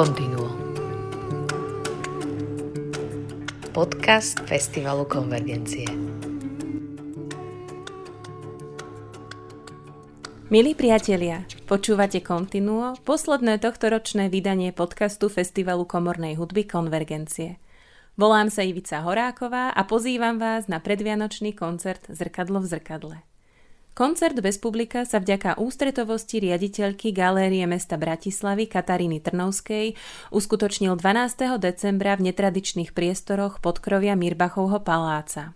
Continuo. Podcast Festivalu Konvergencie. Milí priatelia, počúvate Continuo, posledné tohtoročné vydanie podcastu Festivalu komornej hudby Konvergencie. Volám sa Ivica Horáková a pozývam vás na predvianočný koncert Zrkadlo v zrkadle. Koncert bez publika sa vďaka ústretovosti riaditeľky Galérie mesta Bratislavy Kataríny Trnovskej uskutočnil 12. decembra v netradičných priestoroch podkrovia Mirbachovho paláca.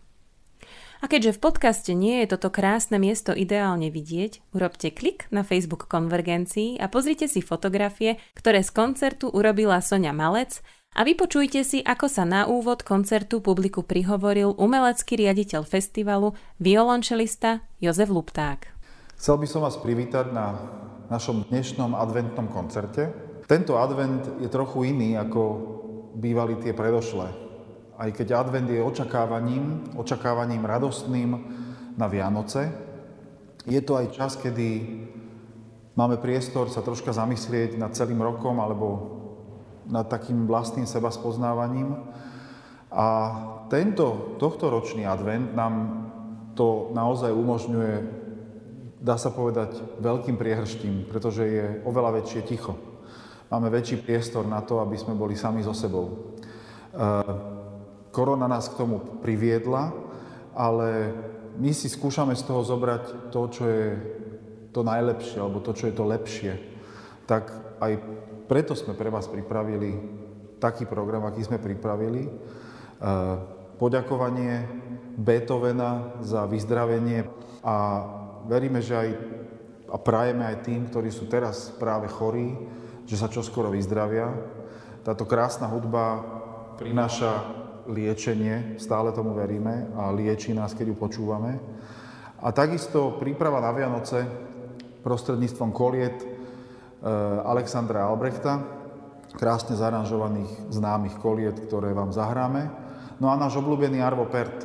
A keďže v podcaste nie je toto krásne miesto ideálne vidieť, urobte klik na Facebook konvergencii a pozrite si fotografie, ktoré z koncertu urobila Sonia Malec a vypočujte si, ako sa na úvod koncertu publiku prihovoril umelecký riaditeľ festivalu, violončelista Jozef Lupták. Chcel by som vás privítať na našom dnešnom adventnom koncerte. Tento advent je trochu iný, ako bývali tie predošlé. Aj keď advent je očakávaním, očakávaním radostným na Vianoce, je to aj čas, kedy máme priestor sa troška zamyslieť nad celým rokom alebo nad takým vlastným seba spoznávaním. A tento, tohto ročný advent nám to naozaj umožňuje, dá sa povedať, veľkým priehrštím, pretože je oveľa väčšie ticho. Máme väčší priestor na to, aby sme boli sami so sebou. E, korona nás k tomu priviedla, ale my si skúšame z toho zobrať to, čo je to najlepšie, alebo to, čo je to lepšie. Tak aj preto sme pre vás pripravili taký program, aký sme pripravili. E, poďakovanie Beethovena za vyzdravenie a veríme, že aj a prajeme aj tým, ktorí sú teraz práve chorí, že sa čoskoro vyzdravia. Táto krásna hudba prináša liečenie, stále tomu veríme a lieči nás, keď ju počúvame. A takisto príprava na Vianoce prostredníctvom koliet Alexandra Albrechta, krásne zaranžovaných známych koliet, ktoré vám zahráme. No a náš obľúbený Arvo Pert,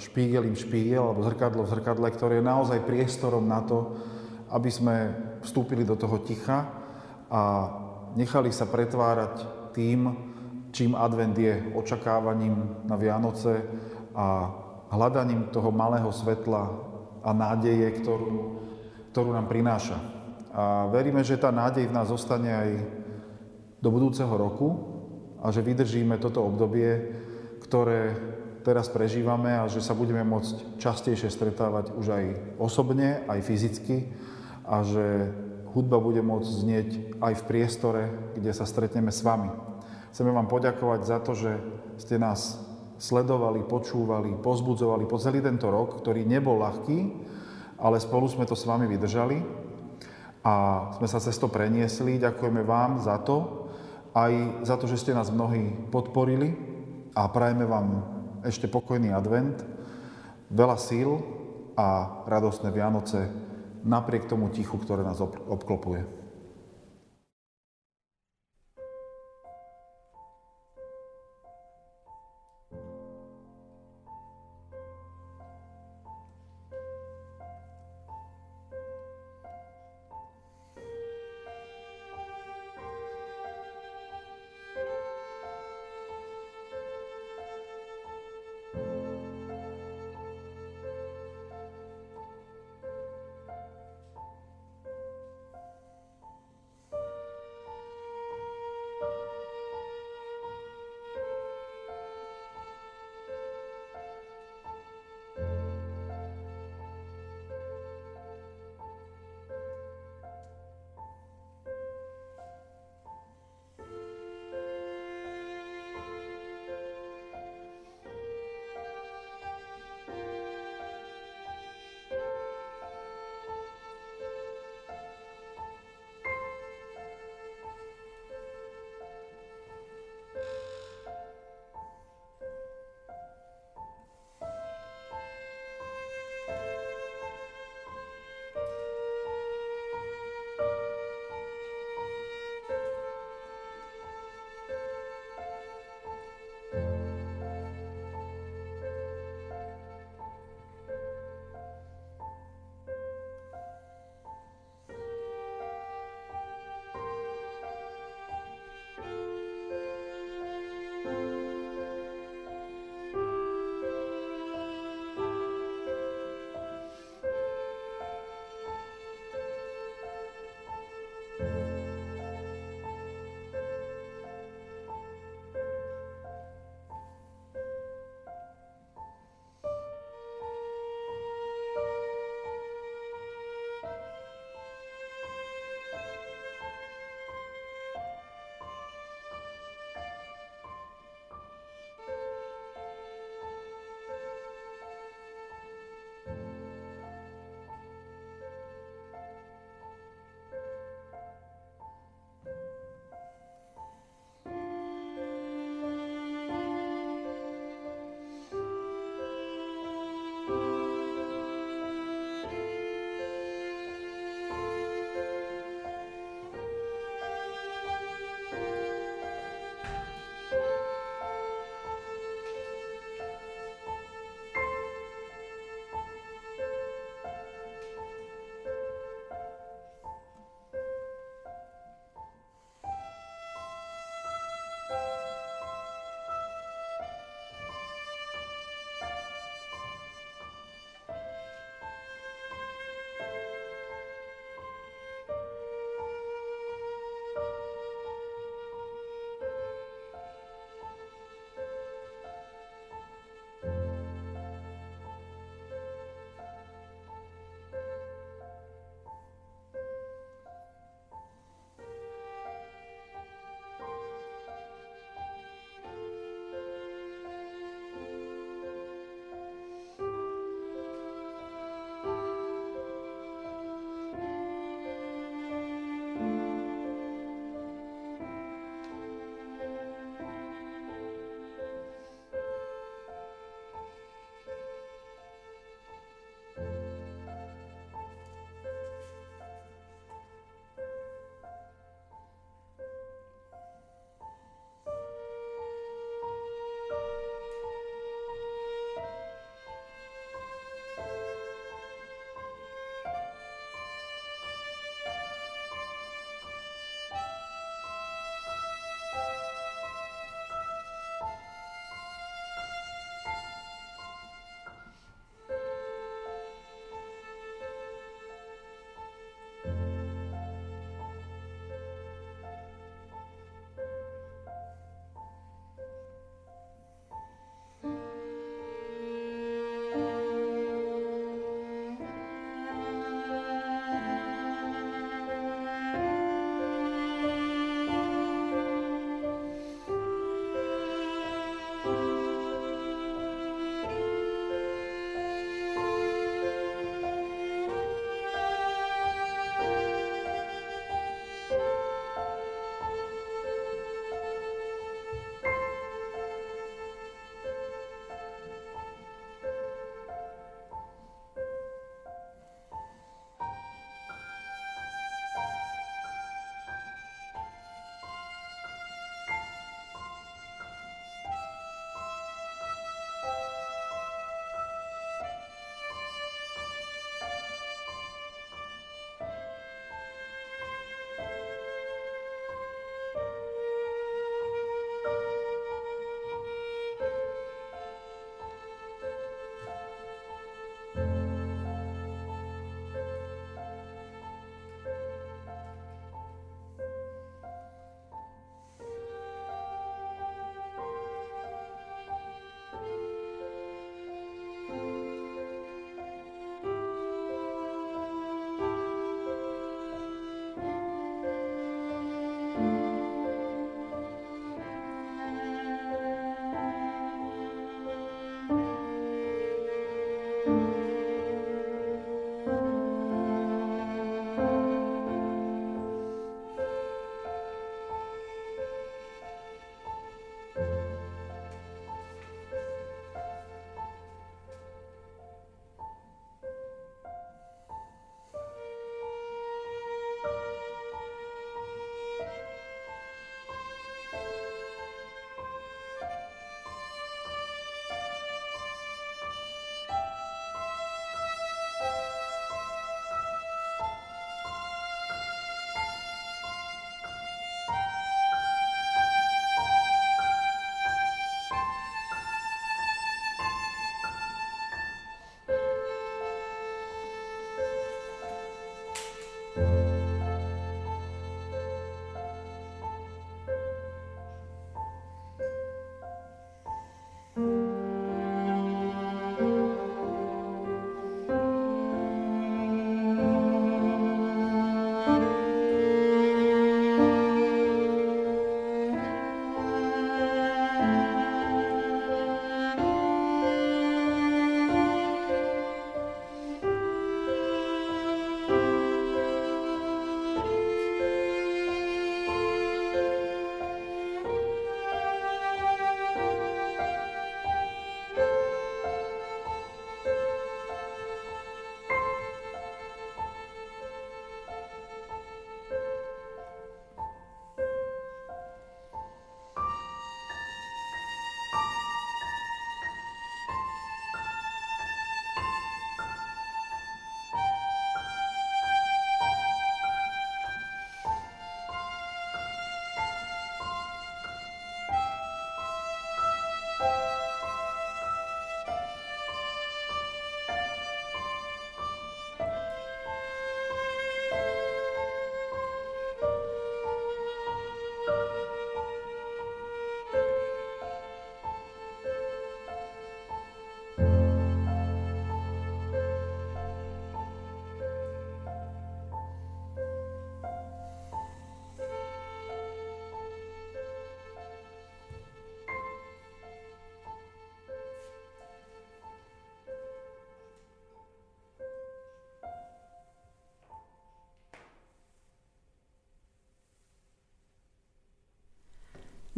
špígel im špígel, alebo zrkadlo v zrkadle, ktoré je naozaj priestorom na to, aby sme vstúpili do toho ticha a nechali sa pretvárať tým, čím advent je, očakávaním na Vianoce a hľadaním toho malého svetla a nádeje, ktorú, ktorú nám prináša. A veríme, že tá nádej v nás zostane aj do budúceho roku a že vydržíme toto obdobie, ktoré teraz prežívame a že sa budeme môcť častejšie stretávať už aj osobne, aj fyzicky a že hudba bude môcť znieť aj v priestore, kde sa stretneme s vami. Chceme vám poďakovať za to, že ste nás sledovali, počúvali, pozbudzovali po celý tento rok, ktorý nebol ľahký, ale spolu sme to s vami vydržali a sme sa cez to preniesli. Ďakujeme vám za to, aj za to, že ste nás mnohí podporili a prajeme vám ešte pokojný advent, veľa síl a radostné Vianoce napriek tomu tichu, ktoré nás obklopuje.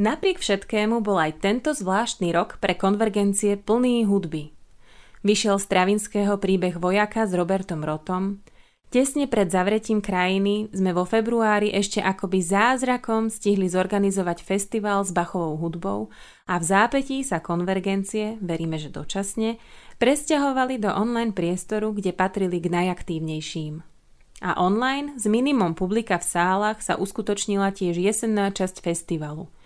Napriek všetkému bol aj tento zvláštny rok pre konvergencie plný hudby. Vyšiel z Travinského príbeh vojaka s Robertom Rotom, Tesne pred zavretím krajiny sme vo februári ešte akoby zázrakom stihli zorganizovať festival s Bachovou hudbou a v zápetí sa konvergencie, veríme, že dočasne, presťahovali do online priestoru, kde patrili k najaktívnejším. A online s minimum publika v sálach sa uskutočnila tiež jesenná časť festivalu –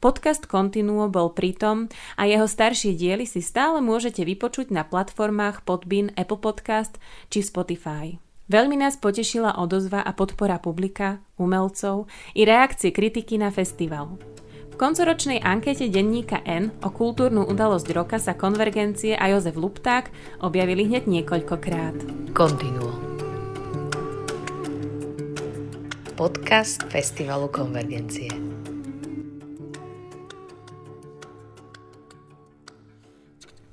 Podcast Continuo bol pritom a jeho staršie diely si stále môžete vypočuť na platformách Podbean, Apple Podcast či Spotify. Veľmi nás potešila odozva a podpora publika, umelcov i reakcie kritiky na festival. V koncoročnej ankete denníka N o kultúrnu udalosť roka sa Konvergencie a Jozef Lupták objavili hneď niekoľkokrát. Continuo. Podcast Festivalu Konvergencie.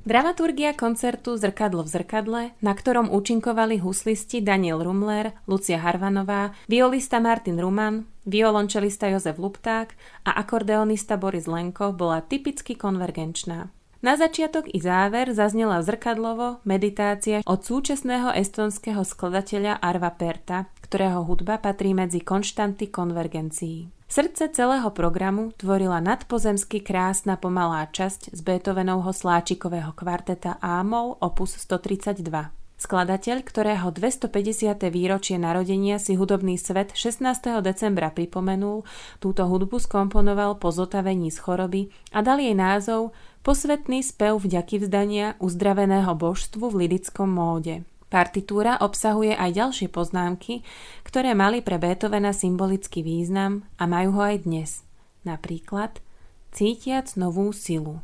Dramaturgia koncertu Zrkadlo v zrkadle, na ktorom účinkovali huslisti Daniel Rumler, Lucia Harvanová, violista Martin Ruman, violončelista Jozef Lupták a akordeonista Boris Lenko, bola typicky konvergenčná. Na začiatok i záver zaznela zrkadlovo meditácia od súčasného estonského skladateľa Arva Perta, ktorého hudba patrí medzi konštanty konvergencií. Srdce celého programu tvorila nadpozemsky krásna pomalá časť z Beethovenovho sláčikového kvarteta Ámol opus 132. Skladateľ, ktorého 250. výročie narodenia si hudobný svet 16. decembra pripomenul, túto hudbu skomponoval po zotavení z choroby a dal jej názov Posvetný spev vďaky vzdania uzdraveného božstvu v lidickom móde. Partitúra obsahuje aj ďalšie poznámky, ktoré mali pre Beethovena symbolický význam a majú ho aj dnes. Napríklad cítiac novú silu.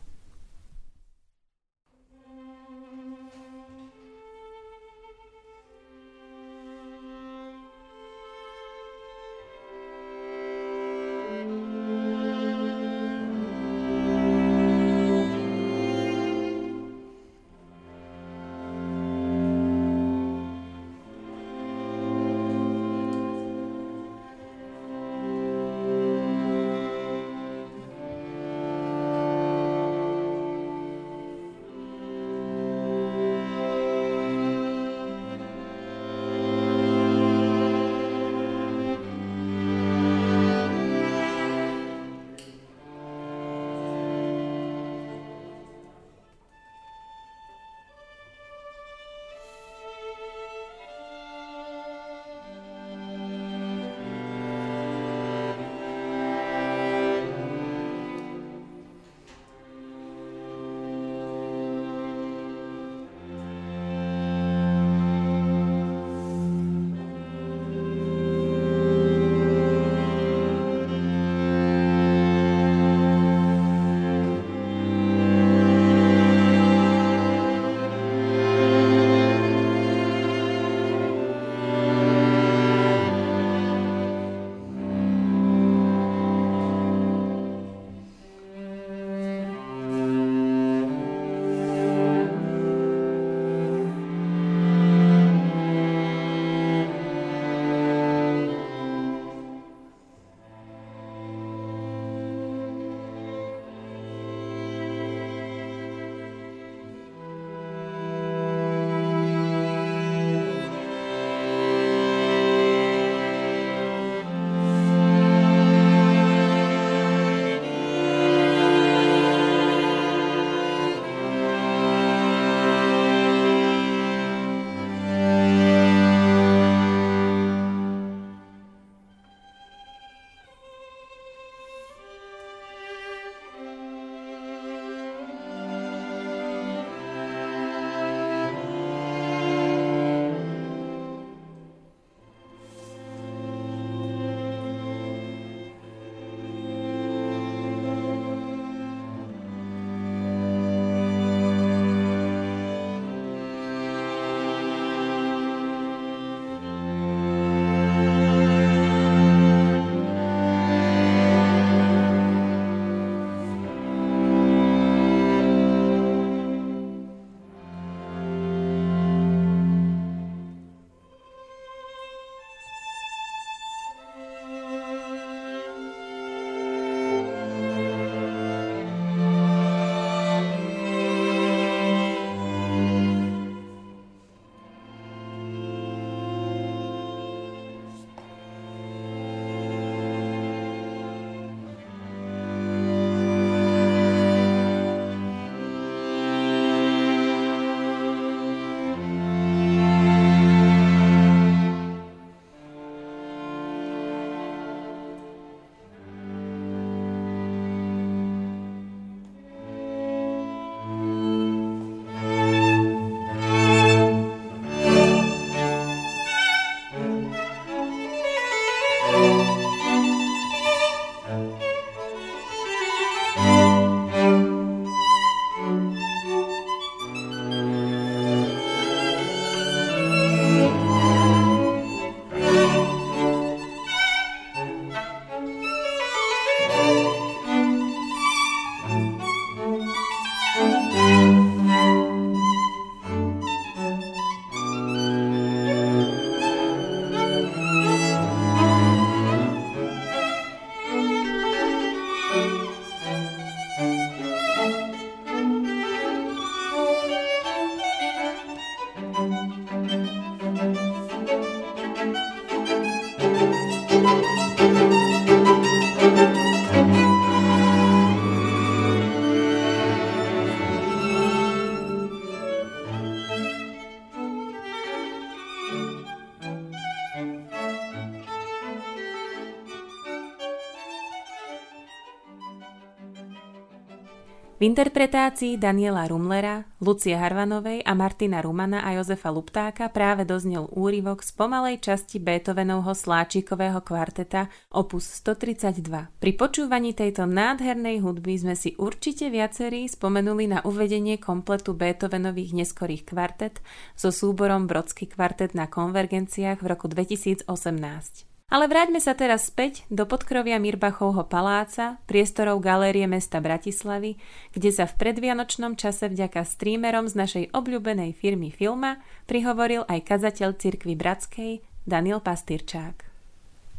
V interpretácii Daniela Rumlera, Lucie Harvanovej a Martina Rumana a Jozefa Luptáka práve doznel úryvok z pomalej časti Beethovenovho sláčikového kvarteta opus 132. Pri počúvaní tejto nádhernej hudby sme si určite viacerí spomenuli na uvedenie kompletu Beethovenových neskorých kvartet so súborom Brodsky kvartet na konvergenciách v roku 2018. Ale vráťme sa teraz späť do podkrovia Mirbachovho paláca, priestorov Galérie mesta Bratislavy, kde sa v predvianočnom čase vďaka streamerom z našej obľúbenej firmy Filma prihovoril aj kazateľ cirkvy Bratskej Daniel Pastýrčák.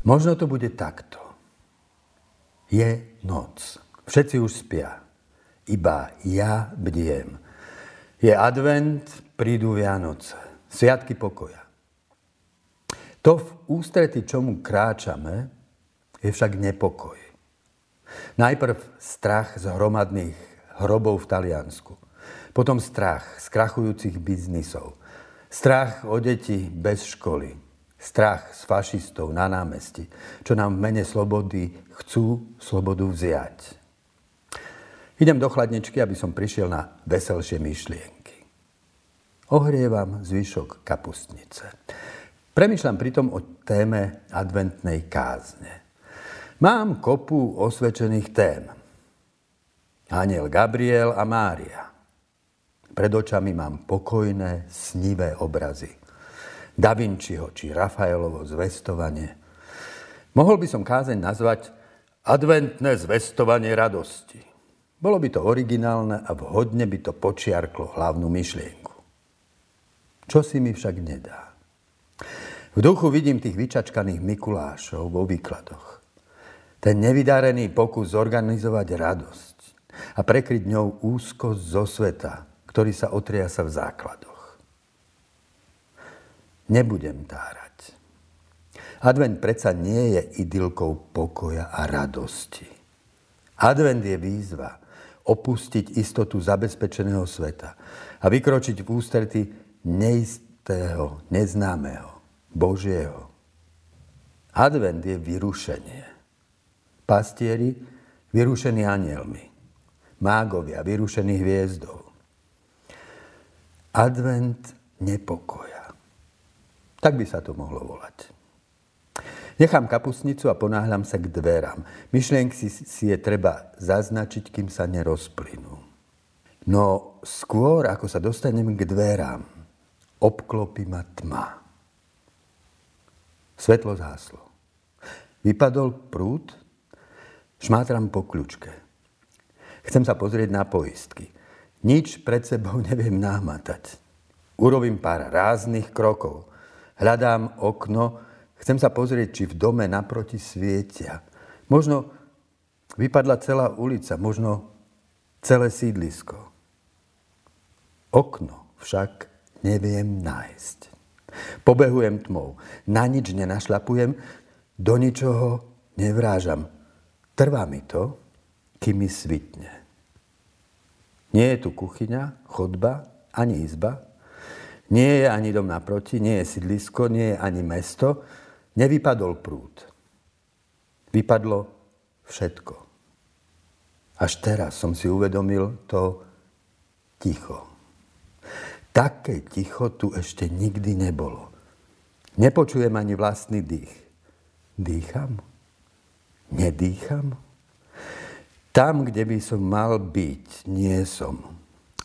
Možno to bude takto. Je noc. Všetci už spia. Iba ja bdiem. Je advent, prídu Vianoce. Sviatky pokoja. To v ústrety, čomu kráčame, je však nepokoj. Najprv strach z hromadných hrobov v Taliansku, potom strach z krachujúcich biznisov, strach o deti bez školy, strach z fašistov na námestí, čo nám v mene slobody chcú slobodu vziať. Idem do chladničky, aby som prišiel na veselšie myšlienky. Ohrievam zvyšok kapustnice. Premýšľam pritom o téme adventnej kázne. Mám kopu osvedčených tém. Aniel Gabriel a Mária. Pred očami mám pokojné, snivé obrazy. Da Vinciho či Rafaelovo zvestovanie. Mohol by som kázeň nazvať adventné zvestovanie radosti. Bolo by to originálne a vhodne by to počiarklo hlavnú myšlienku. Čo si mi však nedá? V duchu vidím tých vyčačkaných Mikulášov vo výkladoch. Ten nevydarený pokus zorganizovať radosť a prekryť ňou úzkosť zo sveta, ktorý sa otriasa v základoch. Nebudem tárať. Advent predsa nie je idylkou pokoja a radosti. Advent je výzva opustiť istotu zabezpečeného sveta a vykročiť v ústrety neistého, neznámeho. Božieho. Advent je vyrušenie. Pastieri vyrušení anielmi. Mágovia vyrušení hviezdou. Advent nepokoja. Tak by sa to mohlo volať. Nechám kapusnicu a ponáhľam sa k dverám. Myšlienky si, je treba zaznačiť, kým sa nerozplynú. No skôr, ako sa dostanem k dverám, obklopí ma tma. Svetlo záslo. Vypadol prúd, šmátram po kľúčke. Chcem sa pozrieť na poistky. Nič pred sebou neviem námatať. Urobím pár ráznych krokov. Hľadám okno, chcem sa pozrieť, či v dome naproti svietia. Možno vypadla celá ulica, možno celé sídlisko. Okno však neviem nájsť. Pobehujem tmou. Na nič nenašlapujem, do ničoho nevrážam. Trvá mi to, kým mi svitne. Nie je tu kuchyňa, chodba, ani izba. Nie je ani dom naproti, nie je sídlisko, nie je ani mesto. Nevypadol prúd. Vypadlo všetko. Až teraz som si uvedomil to ticho. Také ticho tu ešte nikdy nebolo. Nepočujem ani vlastný dých. Dýcham? Nedýcham? Tam, kde by som mal byť, nie som.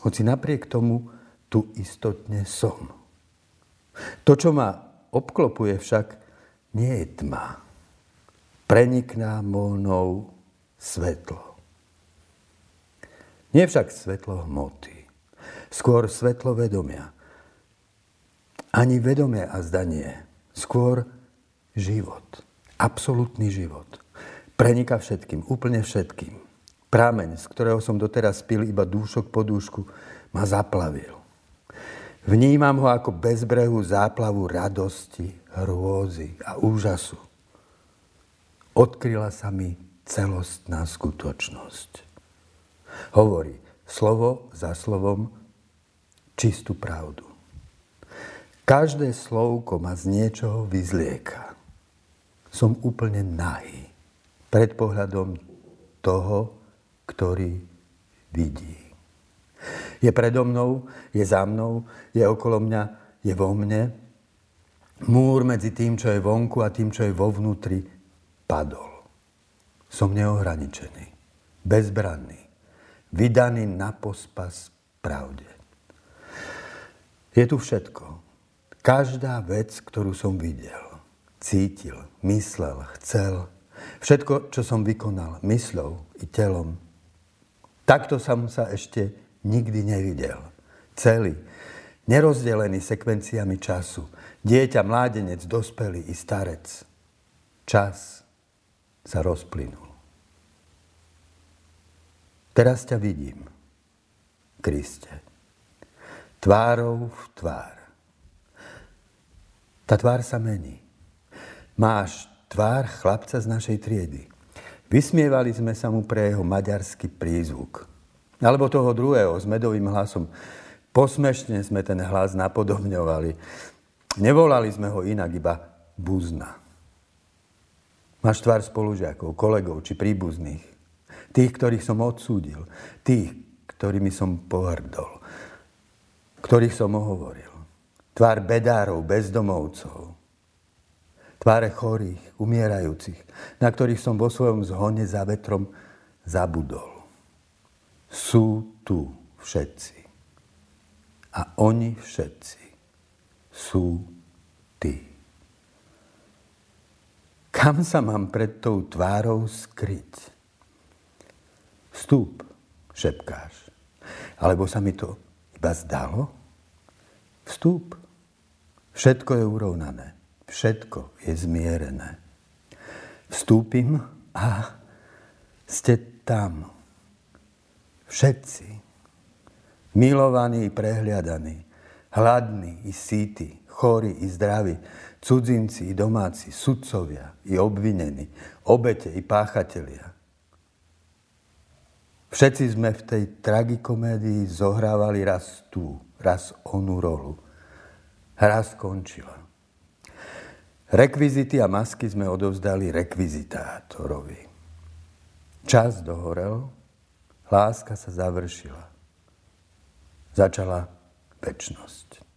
Hoci napriek tomu tu istotne som. To, čo ma obklopuje však, nie je tma. Prenikná mnou svetlo. Nie však svetlo hmoty skôr svetlo vedomia. Ani vedomie a zdanie, skôr život. Absolutný život. Prenika všetkým, úplne všetkým. Prámeň, z ktorého som doteraz pil iba dúšok po dúšku, ma zaplavil. Vnímam ho ako bezbrehú záplavu radosti, hrôzy a úžasu. Odkryla sa mi celostná skutočnosť. Hovorí slovo za slovom čistú pravdu. Každé slovko ma z niečoho vyzlieka. Som úplne nahý pred pohľadom toho, ktorý vidí. Je predo mnou, je za mnou, je okolo mňa, je vo mne. Múr medzi tým, čo je vonku a tým, čo je vo vnútri, padol. Som neohraničený, bezbranný, vydaný na pospas pravde. Je tu všetko. Každá vec, ktorú som videl, cítil, myslel, chcel, všetko, čo som vykonal mysľou i telom, takto som sa ešte nikdy nevidel. Celý, nerozdelený sekvenciami času. Dieťa, mládenec, dospelý i starec. Čas sa rozplynul. Teraz ťa vidím, Kriste, tvárou v tvár. Tá tvár sa mení. Máš tvár chlapca z našej triedy. Vysmievali sme sa mu pre jeho maďarský prízvuk. Alebo toho druhého s medovým hlasom. Posmešne sme ten hlas napodobňovali. Nevolali sme ho inak, iba buzna. Máš tvár spolužiakov, kolegov či príbuzných. Tých, ktorých som odsúdil. Tých, ktorými som pohrdol. Ktorých som ohovoril. Tvár bedárov, bezdomovcov. Tváre chorých, umierajúcich, na ktorých som vo svojom zhone za vetrom zabudol. Sú tu všetci. A oni všetci sú ty. Kam sa mám pred tou tvárou skryť? Vstúp, šepkáš. Alebo sa mi to iba zdalo? Vstúp. Všetko je urovnané. Všetko je zmierené. Vstúpim a ste tam. Všetci. Milovaní i prehliadaní. Hladní i síti. Chorí i zdraví. Cudzinci i domáci. Sudcovia i obvinení. Obete i páchatelia. Všetci sme v tej tragikomédii zohrávali raz tú, raz onú rolu. Hra skončila. Rekvizity a masky sme odovzdali rekvizitátorovi. Čas dohorel, láska sa završila. Začala väčnosť.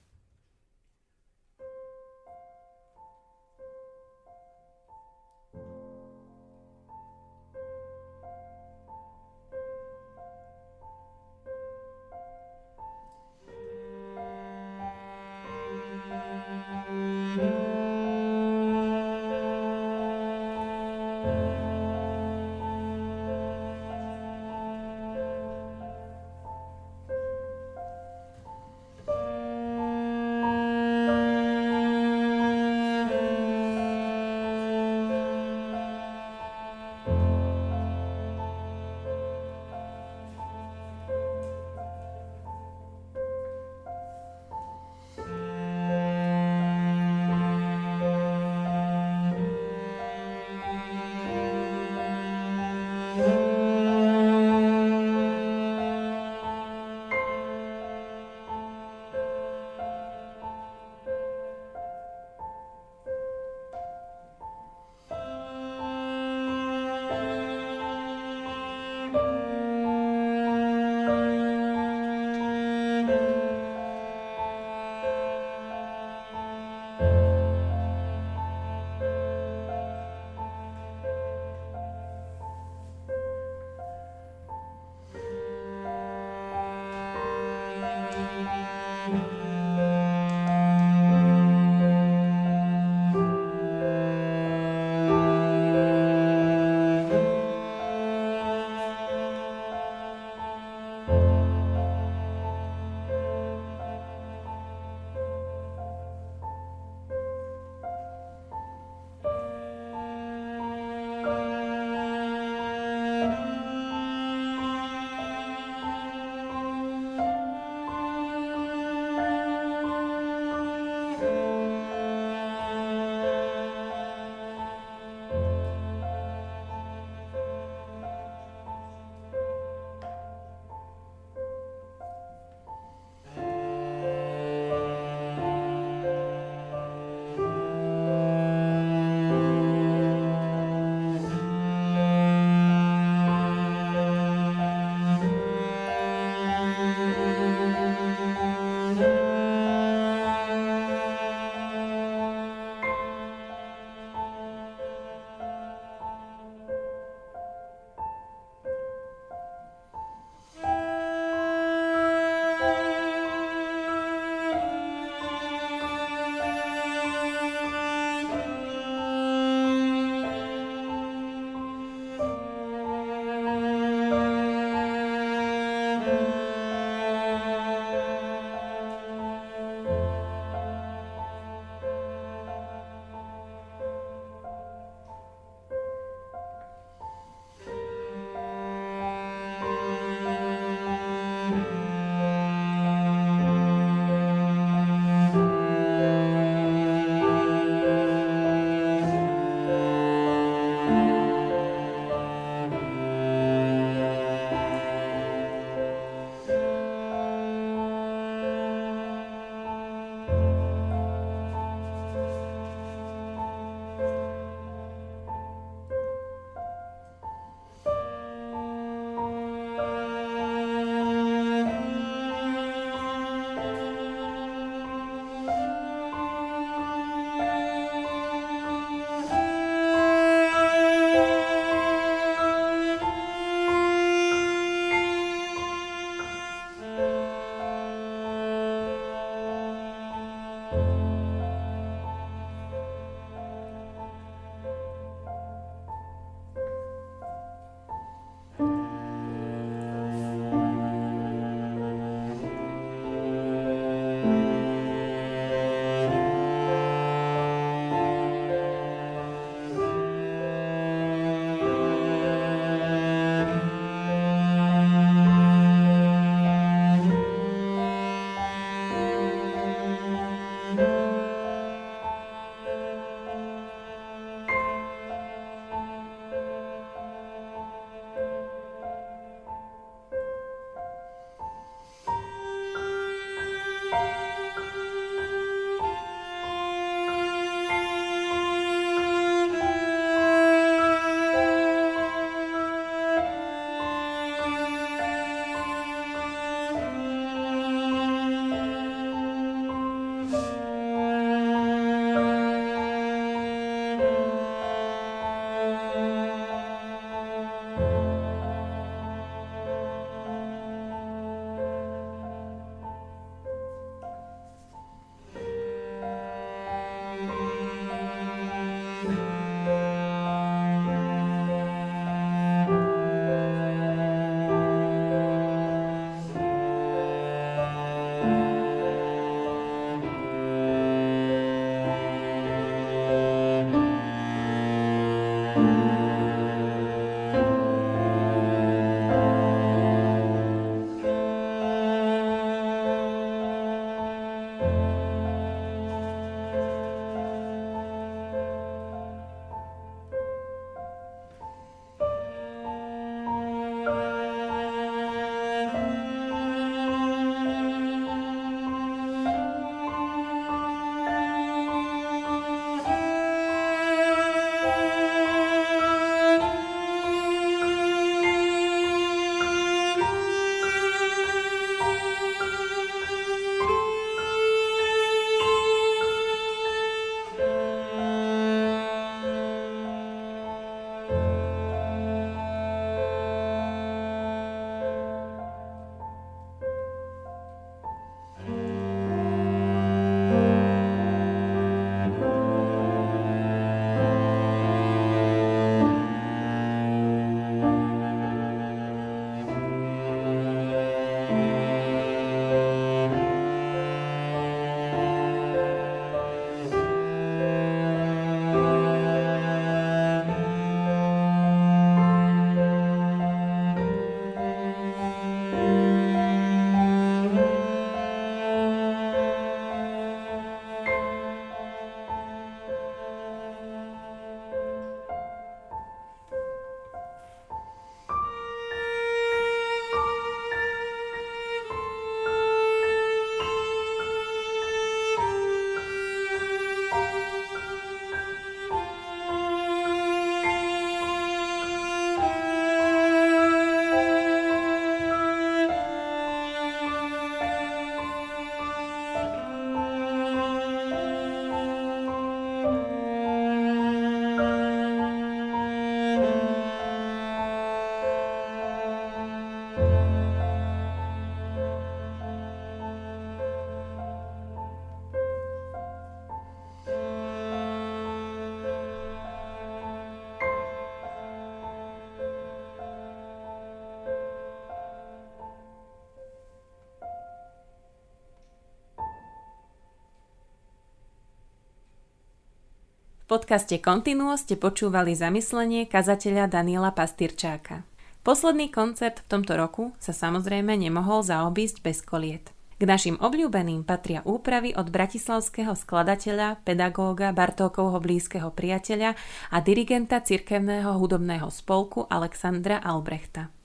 Podcaste Continuo ste počúvali zamyslenie kazateľa Daniela Pastyrčáka. Posledný koncert v tomto roku sa samozrejme nemohol zaobísť bez koliet. K našim obľúbeným patria úpravy od bratislavského skladateľa, pedagóga, Bartókovho blízkeho priateľa a dirigenta cirkevného hudobného spolku Alexandra Albrechta.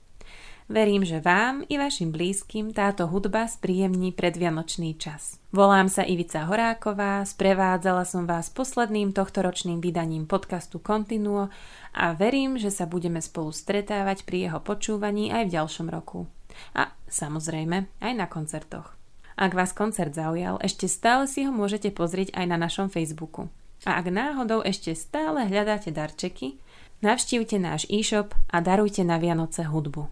Verím, že vám i vašim blízkym táto hudba spríjemní predvianočný čas. Volám sa Ivica Horáková, sprevádzala som vás posledným tohtoročným vydaním podcastu Continuo a verím, že sa budeme spolu stretávať pri jeho počúvaní aj v ďalšom roku. A samozrejme aj na koncertoch. Ak vás koncert zaujal, ešte stále si ho môžete pozrieť aj na našom Facebooku. A ak náhodou ešte stále hľadáte darčeky, navštívte náš e-shop a darujte na Vianoce hudbu.